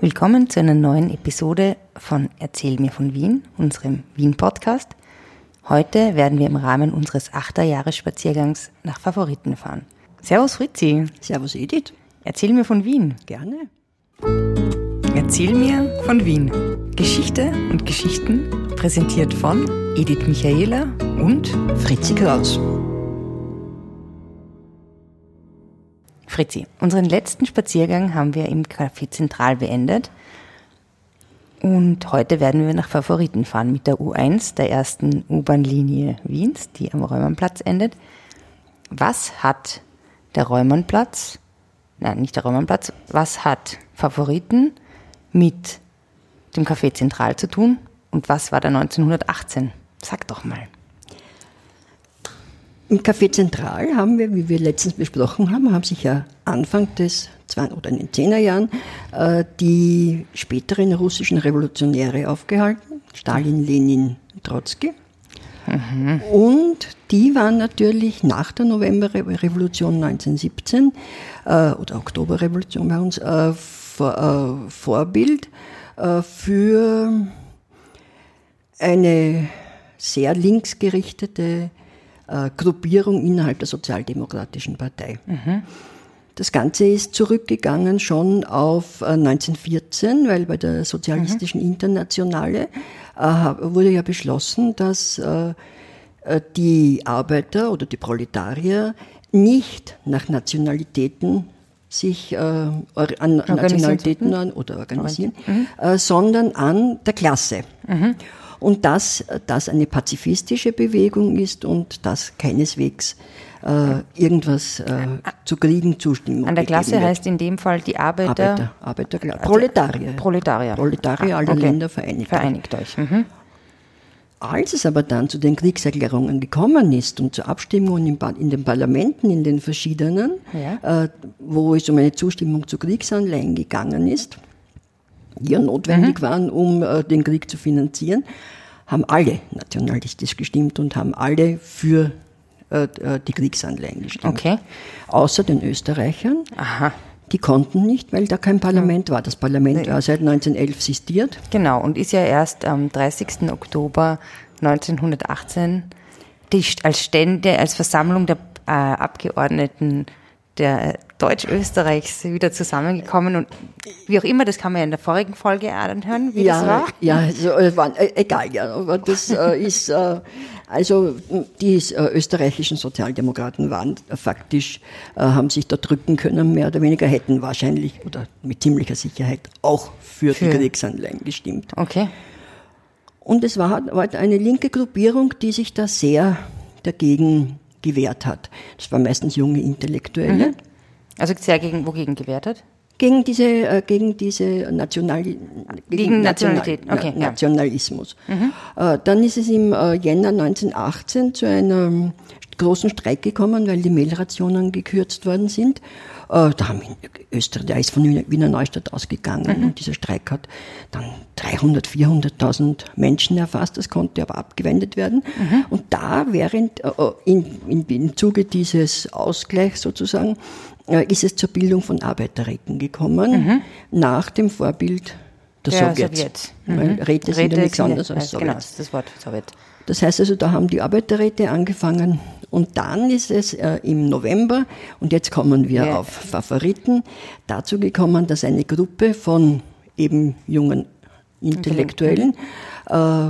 Willkommen zu einer neuen Episode von Erzähl mir von Wien, unserem Wien-Podcast. Heute werden wir im Rahmen unseres Achterjahresspaziergangs nach Favoriten fahren. Servus Fritzi. Servus Edith. Erzähl mir von Wien. Gerne. Erzähl mir von Wien. Geschichte und Geschichten präsentiert von Edith Michaela und Fritzi Kraus. Fritzi, unseren letzten Spaziergang haben wir im Café Zentral beendet. Und heute werden wir nach Favoriten fahren mit der U1, der ersten U-Bahn-Linie Wiens, die am Räumannplatz endet. Was hat der Räumannplatz, nein, nicht der Räumannplatz, was hat Favoriten mit dem Café Zentral zu tun und was war da 1918? Sag doch mal. Im Café Zentral haben wir, wie wir letztens besprochen haben, haben sich ja Anfang des oder in den Zehnerjahren äh, die späteren russischen Revolutionäre aufgehalten, Stalin, Lenin, Trotzki. Mhm. Und die waren natürlich nach der Novemberrevolution 1917 äh, oder Oktoberrevolution bei uns äh, vor, äh, Vorbild äh, für eine sehr linksgerichtete äh, Gruppierung innerhalb der Sozialdemokratischen Partei. Mhm. Das Ganze ist zurückgegangen schon auf 1914, äh, weil bei der Sozialistischen. Internationale äh, wurde ja beschlossen, dass äh, äh, die Arbeiter oder die Proletarier nicht nach Nationalitäten sich äh, an Nationalitäten oder organisieren, mhm. äh, sondern an der Klasse. Mhm und dass das eine pazifistische Bewegung ist und dass keineswegs äh, irgendwas äh, zu Kriegen Zustimmung An der Klasse heißt in dem Fall die Arbeiter... Arbeiter, Arbeiter Proletarier. Proletarier. Proletarier aller okay. Länder vereinigt. Vereinigt euch. Mhm. Als es aber dann zu den Kriegserklärungen gekommen ist und zur Abstimmung in, in den Parlamenten, in den verschiedenen, ja. äh, wo es um eine Zustimmung zu Kriegsanleihen gegangen ist, die ja notwendig mhm. waren, um äh, den Krieg zu finanzieren, haben alle nationalistisch gestimmt und haben alle für äh, äh, die Kriegsanleihen gestimmt. Okay. Außer den Österreichern. Aha. Die konnten nicht, weil da kein Parlament war. Das Parlament war seit 1911 sistiert. Genau, und ist ja erst am 30. Oktober 1918 die, als Stände, als Versammlung der äh, Abgeordneten der Deutsch-Österreichs wieder zusammengekommen und wie auch immer, das kann man ja in der vorigen Folge anhören, wie ja, das war. Ja, also, war, äh, egal, ja, aber das äh, ist, äh, also die äh, österreichischen Sozialdemokraten waren faktisch, äh, haben sich da drücken können, mehr oder weniger hätten wahrscheinlich oder mit ziemlicher Sicherheit auch für, für. die Kriegsanleihen gestimmt. Okay. Und es war, war halt eine linke Gruppierung, die sich da sehr dagegen gewehrt hat. Das waren meistens junge Intellektuelle. Mhm. Also sehr gegen, wogegen gewehrt hat? Gegen diese, äh, gegen diese National, gegen, Nationalität, okay, Na, Nationalismus. Mhm. Äh, dann ist es im äh, Jänner 1918 zu einem großen Streik gekommen, weil die Mehlrationen gekürzt worden sind. Äh, da haben Österreich, der ist von Wiener Neustadt ausgegangen mhm. und dieser Streik hat dann 300, 400.000 Menschen erfasst. Das konnte aber abgewendet werden. Mhm. Und da während, äh, in, in, im Zuge dieses Ausgleichs sozusagen, äh, ist es zur Bildung von Arbeiterräten gekommen, mhm. nach dem Vorbild der, der Sowjets. Sowjet. Mhm. Weil Räte sind ja nichts anderes als Sowjets. Genau, das Wort Sowjet. Das heißt also, da haben die Arbeiterräte angefangen und dann ist es äh, im November, und jetzt kommen wir ja. auf Favoriten, dazu gekommen, dass eine Gruppe von eben jungen Intellektuellen äh,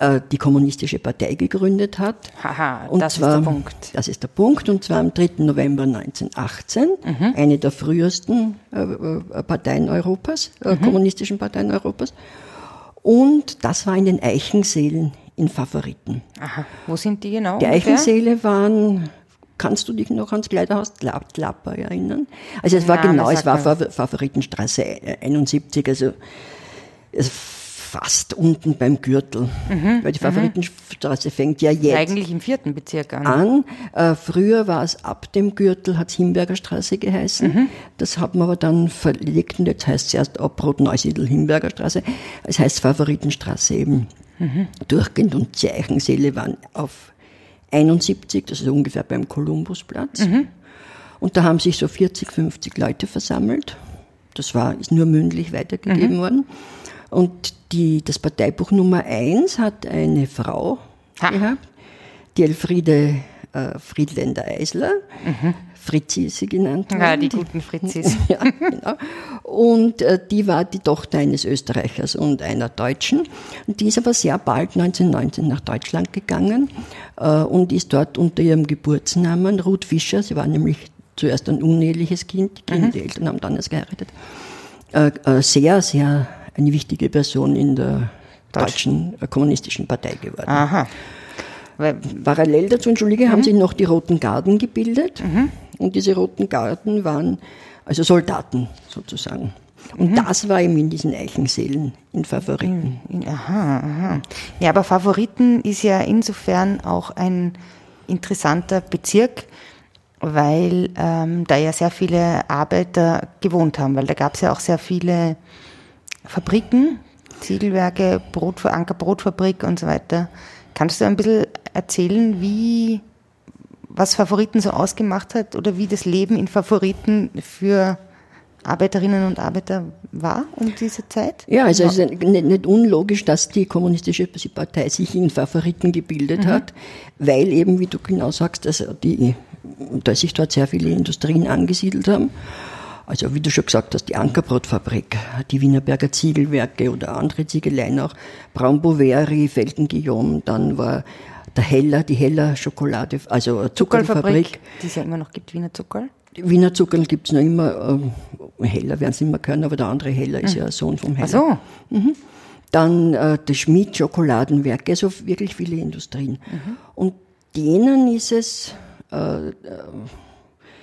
äh, die Kommunistische Partei gegründet hat. Haha, und das zwar, ist der Punkt. Das ist der Punkt, und zwar am 3. November 1918, mhm. eine der frühesten äh, äh, Parteien Europas, mhm. kommunistischen Parteien Europas. Und das war in den Eichenseelen Favoriten. Aha, wo sind die genau? Die Eichenseele waren Kannst du dich noch ans Kleiderhaus Klapper erinnern? Also es war ja, genau, es war Favoritenstraße 71, also fast unten beim Gürtel. Mhm, weil die mhm. Favoritenstraße fängt ja jetzt. Eigentlich im vierten Bezirk an. an. Äh, früher war es ab dem Gürtel, hat es Himberger Straße geheißen. Mhm. Das hat man aber dann verlegt und jetzt heißt es erst Abrot Neusiedl Himberger Straße. Es heißt Favoritenstraße eben mhm. durchgehend und die Eichenseele waren auf 71, das ist ungefähr beim Kolumbusplatz. Mhm. Und da haben sich so 40, 50 Leute versammelt Das war, ist nur mündlich weitergegeben mhm. worden. Und die, das Parteibuch Nummer eins hat eine Frau ha. gehabt, die Elfriede äh, Friedländer Eisler. Mhm. Fritzi ist sie genannt worden. Ja, die guten Fritzis. ja, genau. Und äh, die war die Tochter eines Österreichers und einer Deutschen. Und die ist aber sehr bald 1919 nach Deutschland gegangen äh, und ist dort unter ihrem Geburtsnamen Ruth Fischer, sie war nämlich zuerst ein uneheliches Kind, die, mhm. die Eltern haben dann erst geheiratet, äh, äh, sehr, sehr eine wichtige Person in der Deutsch. deutschen äh, kommunistischen Partei geworden. Aha. Parallel dazu, entschuldige, mhm. haben sie noch die Roten Garden gebildet. Mhm. Und diese Roten Garden waren also Soldaten sozusagen. Und mhm. das war eben in diesen Eichensälen in Favoriten. Aha, aha. Ja, aber Favoriten ist ja insofern auch ein interessanter Bezirk, weil ähm, da ja sehr viele Arbeiter gewohnt haben, weil da gab es ja auch sehr viele Fabriken, Ziegelwerke, Brot, Ankerbrotfabrik und so weiter. Kannst du ein bisschen erzählen, wie, was Favoriten so ausgemacht hat oder wie das Leben in Favoriten für Arbeiterinnen und Arbeiter war um diese Zeit? Ja, also es ist nicht, nicht unlogisch, dass die kommunistische Partei sich in Favoriten gebildet mhm. hat, weil eben, wie du genau sagst, also die, dass sich dort sehr viele Industrien angesiedelt haben. Also wie du schon gesagt hast, die Ankerbrotfabrik, die Wienerberger Ziegelwerke oder andere Ziegeleien auch, Braun-Boveri, Felden-Guillaume, dann war der Heller, die Heller Schokolade, also Zuckerfabrik. Die es ja immer noch gibt, Wiener Zucker. Wiener Zucker gibt es noch immer, ähm, Heller werden es immer können, aber der andere Heller ist hm. ja Sohn vom Heller. Ach so. Mhm. Dann äh, das Schmied Schokoladenwerk, also wirklich viele Industrien. Mhm. Und denen ist es äh, äh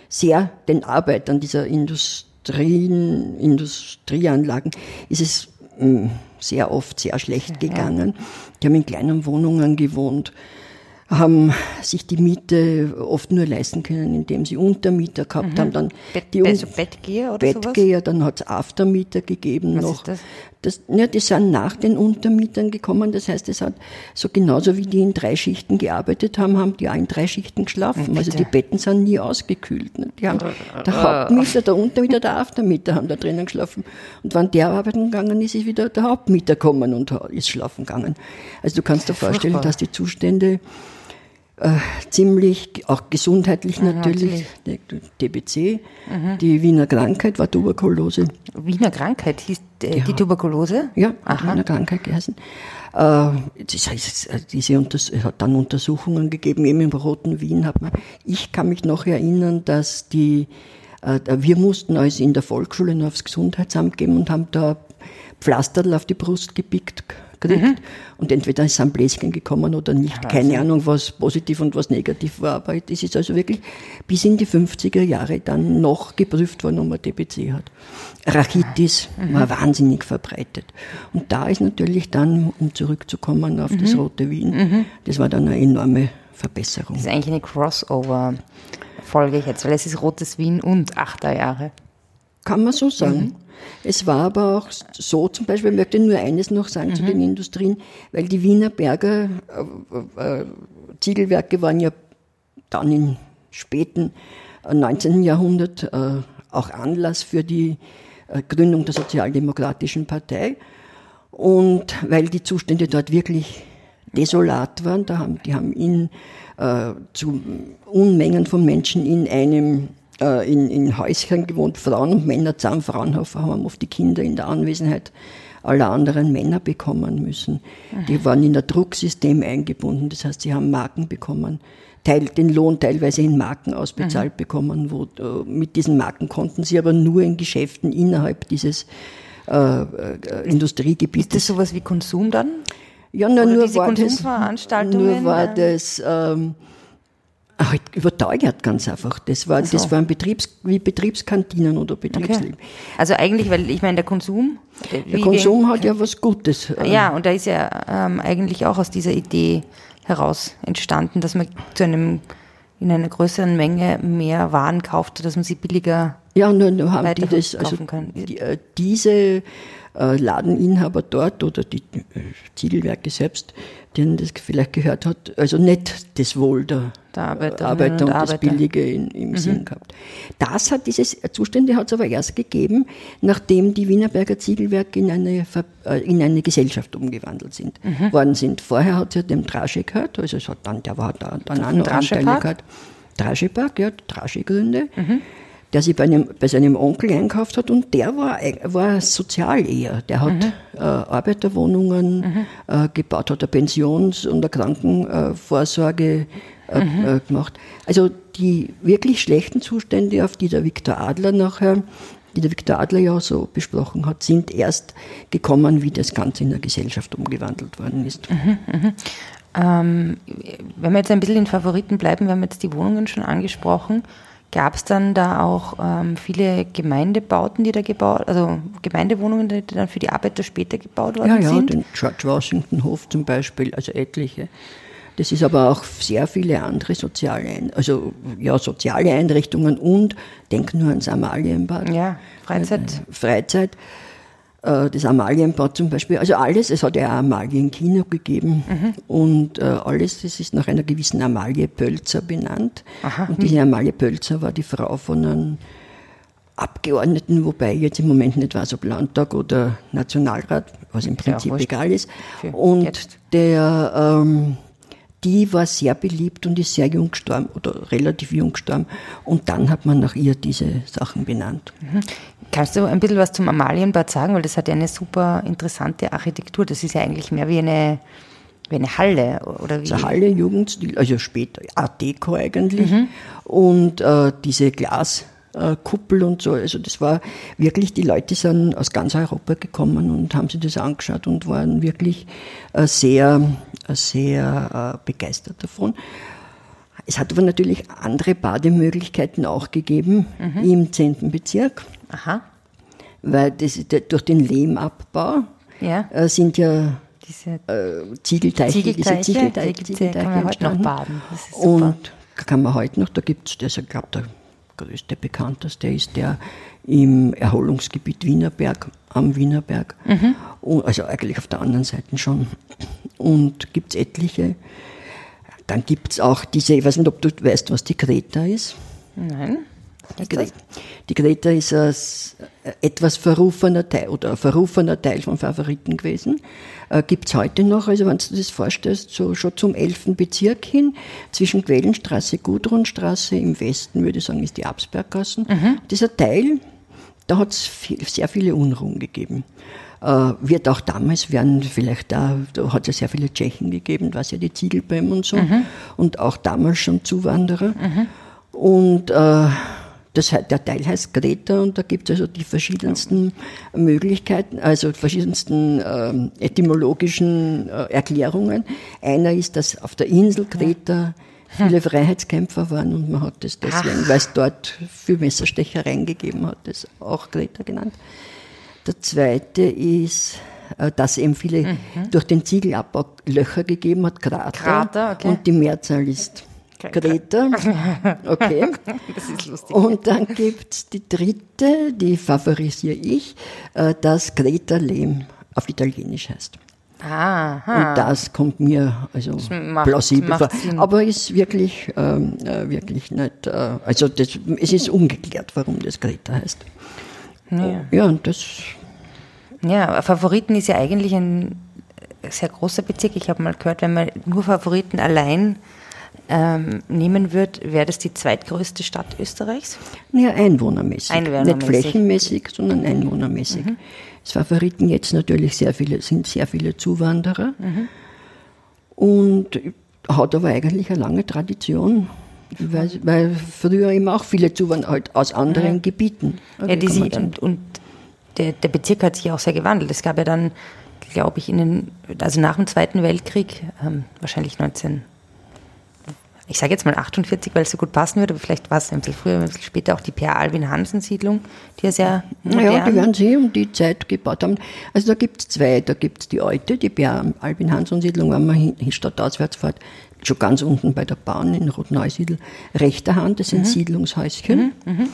sehr den Arbeitern dieser Industrien, Industrieanlagen ist es sehr oft sehr schlecht gegangen. Die haben in kleinen Wohnungen gewohnt haben sich die Miete oft nur leisten können, indem sie Untermieter gehabt mhm. haben. Dann Bett, die also Bettgeher oder Bettgeher, sowas? dann hat es Aftermieter gegeben Was noch. Ist das? Das, ja, die sind nach den Untermietern gekommen. Das heißt, es hat so genauso wie die in drei Schichten gearbeitet haben, haben die auch in drei Schichten geschlafen. Bitte. Also die Betten sind nie ausgekühlt. Ne? Die haben, der Hauptmieter, der Untermieter, der Aftermieter haben da drinnen geschlafen. Und wenn der arbeiten gegangen ist, ist wieder der Hauptmieter gekommen und ist schlafen gegangen. Also du kannst dir vorstellen, dass die Zustände äh, ziemlich, auch gesundheitlich Aha, natürlich, TBC, mhm. die Wiener Krankheit war Tuberkulose. Wiener Krankheit hieß äh, die Tuberkulose? Ja, Aha. Wiener Krankheit geheißen. Äh, das heißt, äh, diese Unters es hat dann Untersuchungen gegeben, eben im Roten Wien hat man, ich kann mich noch erinnern, dass die, äh, wir mussten also in der Volksschule noch aufs Gesundheitsamt gehen und haben da Pflasterl auf die Brust gepickt gekriegt. Mhm. Und entweder ist ein Bläschen gekommen oder nicht. Ja, Keine. Ahnung, was positiv und was negativ war. Aber das ist also wirklich bis in die 50er Jahre dann noch geprüft worden, ob man TBC hat. Rachitis mhm. war wahnsinnig verbreitet. Und da ist natürlich dann, um zurückzukommen auf mhm. das Rote Wien, mhm. das war dann eine enorme Verbesserung. Das ist eigentlich eine Crossover-Folge jetzt, weil es ist Rotes Wien und Achterjahre. Kann man so sagen. Mhm. Es war aber auch so, zum Beispiel, ich möchte nur eines noch sagen mhm. zu den Industrien, weil die Wiener Berger äh, äh, Ziegelwerke waren ja dann im späten 19. Äh, Jahrhundert äh, auch Anlass für die äh, Gründung der Sozialdemokratischen Partei. Und weil die Zustände dort wirklich desolat waren, da haben, die haben in, äh, zu Unmengen von Menschen in einem äh, in, in Häuschen gewohnt, Frauen und Männer zusammen. Frauen haben oft die Kinder in der Anwesenheit aller anderen Männer bekommen müssen. Die waren in ein Drucksystem eingebunden, das heißt, sie haben Marken bekommen, teil, den Lohn teilweise in Marken ausbezahlt mhm. bekommen. Wo, äh, mit diesen Marken konnten sie aber nur in Geschäften innerhalb dieses äh, äh, Industriegebietes. Ist das sowas wie Konsum dann? Ja, na, nur, war das, nur war das, ähm, Halt überteuert ganz einfach. Das war, so. das waren Betriebs, wie Betriebskantinen oder Betriebsleben. Okay. Also eigentlich, weil ich meine, der Konsum. Der Konsum den, hat ja was Gutes. Ja, und da ist ja ähm, eigentlich auch aus dieser Idee heraus entstanden, dass man zu einem in einer größeren Menge mehr Waren kauft, dass man sie billiger ja, und dann haben die das, also die, äh, diese äh, Ladeninhaber dort oder die äh, Ziegelwerke selbst, denen das vielleicht gehört hat, also nicht das Wohl der, der Arbeiter und, und das Billige in, im mhm. Sinn gehabt. Das hat diese Zustände hat es aber erst gegeben, nachdem die Wienerberger Ziegelwerke in eine, äh, in eine Gesellschaft umgewandelt sind, mhm. worden sind. Vorher hat es ja dem Trasche gehört, also es hat dann, der war da, dann auch noch Anteile gehabt. Traschepark, ja, Trasche-Gründe. Mhm der sich bei, einem, bei seinem Onkel einkauft hat und der war, war sozial eher. Der hat mhm. äh, Arbeiterwohnungen mhm. äh, gebaut, hat eine Pensions- und eine Krankenvorsorge äh, mhm. Äh, gemacht. Also die wirklich schlechten Zustände, auf die der Viktor Adler nachher, die der Viktor Adler ja so besprochen hat, sind erst gekommen, wie das Ganze in der Gesellschaft umgewandelt worden ist. Mhm, mhm. Ähm, wenn wir jetzt ein bisschen in Favoriten bleiben, wir haben jetzt die Wohnungen schon angesprochen. Gab es dann da auch ähm, viele Gemeindebauten, die da gebaut, also Gemeindewohnungen, die dann für die Arbeiter später gebaut worden ja, sind? Ja, den George Washington Hof zum Beispiel, also etliche. Das ist aber auch sehr viele andere soziale, also ja, soziale Einrichtungen und denk nur ans Amalienbad. Ja, Freizeit. Äh, Freizeit. Äh, das Amalienbad zum Beispiel, also alles, es hat ja auch Amalienkino gegeben mhm. und äh, alles, das ist nach einer gewissen Amalie Pölzer benannt. Aha. Und diese Amalie Pölzer war die Frau von einem Abgeordneten, wobei ich jetzt im Moment nicht weiß, ob Landtag oder Nationalrat, was im Prinzip ja, egal ist. Und jetzt. der, ähm, die war sehr beliebt und ist sehr jung gestorben oder relativ jung gestorben. Und dann hat man nach ihr diese Sachen benannt. Mhm. Kannst du ein bisschen was zum Amalienbad sagen? Weil das hat ja eine super interessante Architektur. Das ist ja eigentlich mehr wie eine, wie eine Halle. Oder wie? Eine Halle, Jugendstil, also später Art Deco eigentlich. Mhm. Und äh, diese Glaskuppel und so. Also das war wirklich, die Leute sind aus ganz Europa gekommen und haben sich das angeschaut und waren wirklich äh, sehr, sehr äh, begeistert davon. Es hat aber natürlich andere Bademöglichkeiten auch gegeben mhm. im 10. Bezirk. Aha. Weil das, durch den Lehmabbau ja. Äh, sind ja diese äh, Ziegelteiche, Ziegelteiche, diese Ziegelteiche, Ziegelteiche kann man heute noch baden. Und kann man heute noch, da gibt es, also ich glaube, der größte, bekannteste ist der im Erholungsgebiet Wienerberg, am Wienerberg. Mhm. Und, also eigentlich auf der anderen Seite schon. Und gibt es etliche. Dann gibt es auch diese, ich weiß nicht, ob du weißt, was die Kreta ist. Nein. Die, Gre die Greta ist ein etwas verrufener Teil oder ein verrufener Teil von Favoriten gewesen. Äh, Gibt es heute noch, also wenn du dir das vorstellst, so schon zum 11. Bezirk hin, zwischen Quellenstraße, Gudrunstraße, im Westen würde ich sagen, ist die Absberggassen. Mhm. Dieser Teil, da hat es sehr viele Unruhen gegeben. Äh, wird auch damals werden vielleicht da, da hat es ja sehr viele Tschechen gegeben, was ja die Ziegelbäume und so, mhm. und auch damals schon Zuwanderer. Mhm. Und äh, das, der Teil heißt Greta und da gibt es also die verschiedensten Möglichkeiten, also verschiedensten äh, etymologischen äh, Erklärungen. Einer ist, dass auf der Insel Greta viele Freiheitskämpfer waren und man hat das deswegen, weil es dort viel Messerstechereien gegeben hat, das auch Greta genannt. Der zweite ist, äh, dass eben viele mhm. durch den Ziegelabbau Löcher gegeben hat, Krater. Krater okay. Und die Mehrzahl ist Greta. Okay. Das ist lustig. Und dann gibt es die dritte, die favorisiere ich, äh, das Greta Lehm auf Italienisch heißt. Aha. Und das kommt mir also macht, plausibel vor. Aber ist wirklich, ähm, äh, wirklich nicht, äh, also das, es ist ungeklärt, warum das Greta heißt. Ja, ja und das. Ja, Favoriten ist ja eigentlich ein sehr großer Bezirk. Ich habe mal gehört, wenn man nur Favoriten allein ähm, nehmen wird, wäre das die zweitgrößte Stadt Österreichs? Ja, einwohnermäßig. einwohnermäßig. Nicht flächenmäßig, sondern einwohnermäßig. Mhm. Es favoriten jetzt natürlich sehr viele, sind sehr viele Zuwanderer mhm. und hat aber eigentlich eine lange Tradition. Weil, weil früher eben auch viele Zuwanderer halt aus anderen mhm. Gebieten. Ja, diese, und, und der, der Bezirk hat sich auch sehr gewandelt. Es gab ja dann, glaube ich, in den, also nach dem Zweiten Weltkrieg, ähm, wahrscheinlich 19 ich sage jetzt mal 48, weil es so gut passen würde, aber vielleicht war es ein bisschen früher, ein bisschen später auch die Per Albin Hansen Siedlung, die ja sehr modern... Ja, die werden sie um die Zeit gebaut haben. Also da gibt es zwei, da gibt es die alte, die Per Albin Hansen Siedlung, wenn man hin, stadtauswärts fährt, schon ganz unten bei der Bahn in Rotneusiedl, rechter Hand, das sind mhm. Siedlungshäuschen. Mhm. Mhm.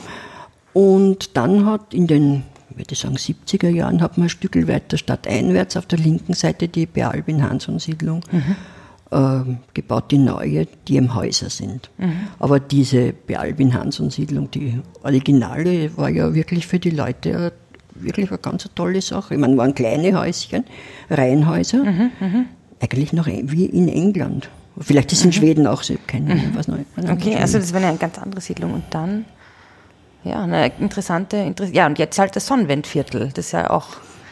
Und dann hat in den würde sagen, 70er Jahren hat man ein Stück weiter stadteinwärts auf der linken Seite die Bealbin-Hanson-Siedlung äh, gebaut, die neue, die im Häuser sind. Aber diese Bealbin-Hanson-Siedlung, die originale, war ja wirklich für die Leute wirklich eine ganz tolle Sache. Ich meine, waren kleine Häuschen, Reihenhäuser, eigentlich noch wie in England. Vielleicht ist es in Schweden auch so, keine Ahnung, was noch. Okay, also das war eine ganz andere Siedlung. Und dann, ja, eine interessante, inter ja, und jetzt halt das Sonnenwendviertel, das ist ja auch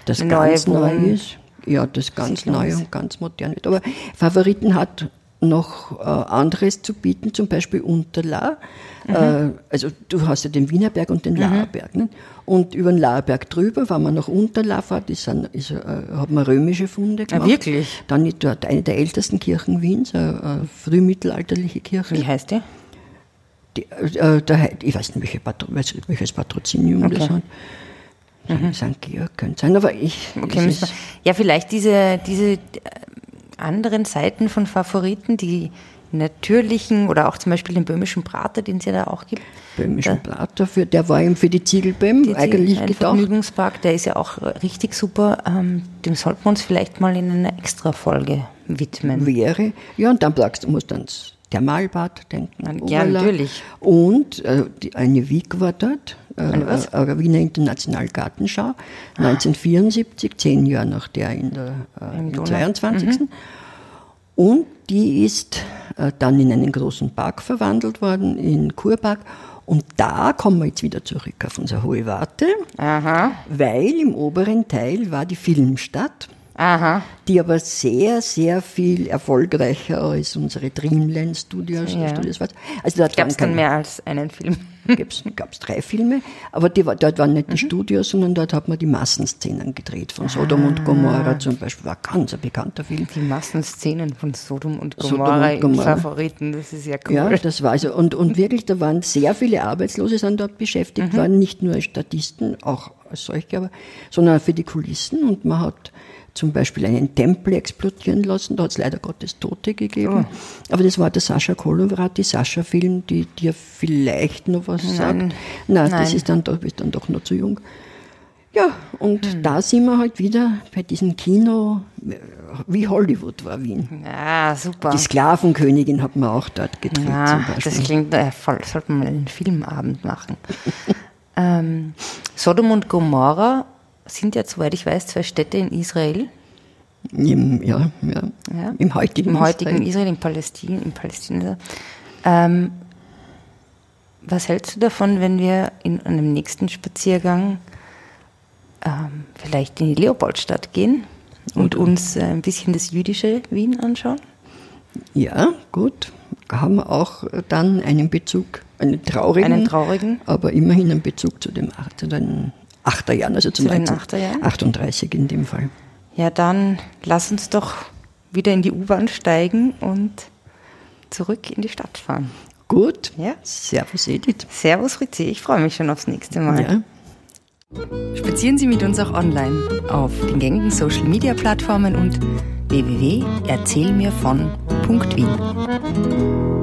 das ganz neue neu ist. Ja, das ganz neu und ganz modern wird. Aber Favoriten hat noch äh, anderes zu bieten, zum Beispiel Unterla. Mhm. Äh, also du hast ja den Wienerberg und den Laerberg. Ne? Und über den Laerberg drüber, wenn man nach Unterla fährt, ist, ein, ist, äh, hat man römische Funde gemacht. wirklich? Dann ist dort eine der ältesten Kirchen Wiens, eine, eine frühmittelalterliche Kirche. Wie heißt die? Die, äh, der, Heid- ich weiß nicht, welche Patro, welches Patrozinium das Okay. Hat. St. Georg könnte sein, aber ich. Okay, wir, ja, vielleicht diese, diese äh, anderen Seiten von Favoriten, die natürlichen oder auch zum Beispiel den böhmischen Prater, den es ja da auch gibt. böhmischen Plater, für, der war eben für die Ziegelböhm Die- eigentlich ein gedacht. Vergnügungspark, der ist ja auch richtig super. Ähm, dem sollten wir uns vielleicht mal in einer Extra-Folge widmen. Wäre. Ja, und dann du, musst du ans Thermalbad denken. Ja, Oberla. natürlich. Und äh, die, eine Wieg war dort, äh, eine Wiener Internationalgartenschau, 1974, zehn Jahre nach der in der äh, Im im Donau. 22. Und die ist äh, dann in einen großen Park verwandelt worden, in Kurpark. Und da kommen wir jetzt wieder zurück auf unsere hohe Warte, Aha, weil im oberen Teil war die Filmstadt. Aha. die aber sehr, sehr viel erfolgreicher als unsere Dreamland Studios. Ja. Studios. Also Gab es dann mehr als einen Film? Gab es drei Filme, aber die, dort waren Mhm. nicht die Studios, sondern dort hat man die Massenszenen gedreht. Von Sodom Ah. und Gomorra zum Beispiel war ganz ein bekannter Film. Die Massenszenen von Sodom und Sodom Gomorra und im Gomorra. Favoriten, das ist ja cool. Ja, das war also, und, und wirklich, da waren sehr viele Arbeitslose sind dort Mhm. beschäftigt, waren nicht nur als Statisten, auch als solche, aber, sondern auch für die Kulissen und man hat zum Beispiel einen Tempel explodieren lassen, da hat es leider Gottes Tote gegeben. Oh. Aber das war der Sascha Kolowrat, Sascha-Film, die dir vielleicht noch was sagt. Nein, das Nein. ist dann, doch, bist dann doch noch zu jung. Ja, und Hm. da sind wir halt wieder bei diesem Kino, wie Hollywood war Wien. Ja, super. Die Sklavenkönigin hat man auch dort gedreht zum Ja, Beispiel. das klingt, äh, voll, sollte man mal einen Filmabend machen. ähm, Sodom und Gomorra sind ja, soweit ich weiß, zwei Städte in Israel, Im, ja, ja, Ja. Im heutigen im heutigen Israel. Israel, in Palästina. In Palästina. Ähm, was hältst du davon, wenn wir in einem nächsten Spaziergang ähm, vielleicht in die Leopoldstadt gehen und uns äh, ein bisschen das jüdische Wien anschauen? Ja, gut. Haben auch dann einen Bezug, einen traurigen, Einen traurigen? aber immerhin einen Bezug zu, dem, ach- zu den Achterjahren, also zum Zu den 19 Achterjahren? 38 in dem Fall. Ja, dann lass uns doch wieder in die U-Bahn steigen und zurück in die Stadt fahren. Gut, Ja. Servus Edith. Servus Fritzi, ich freue mich schon aufs nächste Mal. Ja. Spazieren Sie mit uns auch online auf den gängigen Social Media Plattformen und www.erzählmirvon.wien.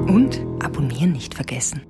Und abonnieren nicht vergessen.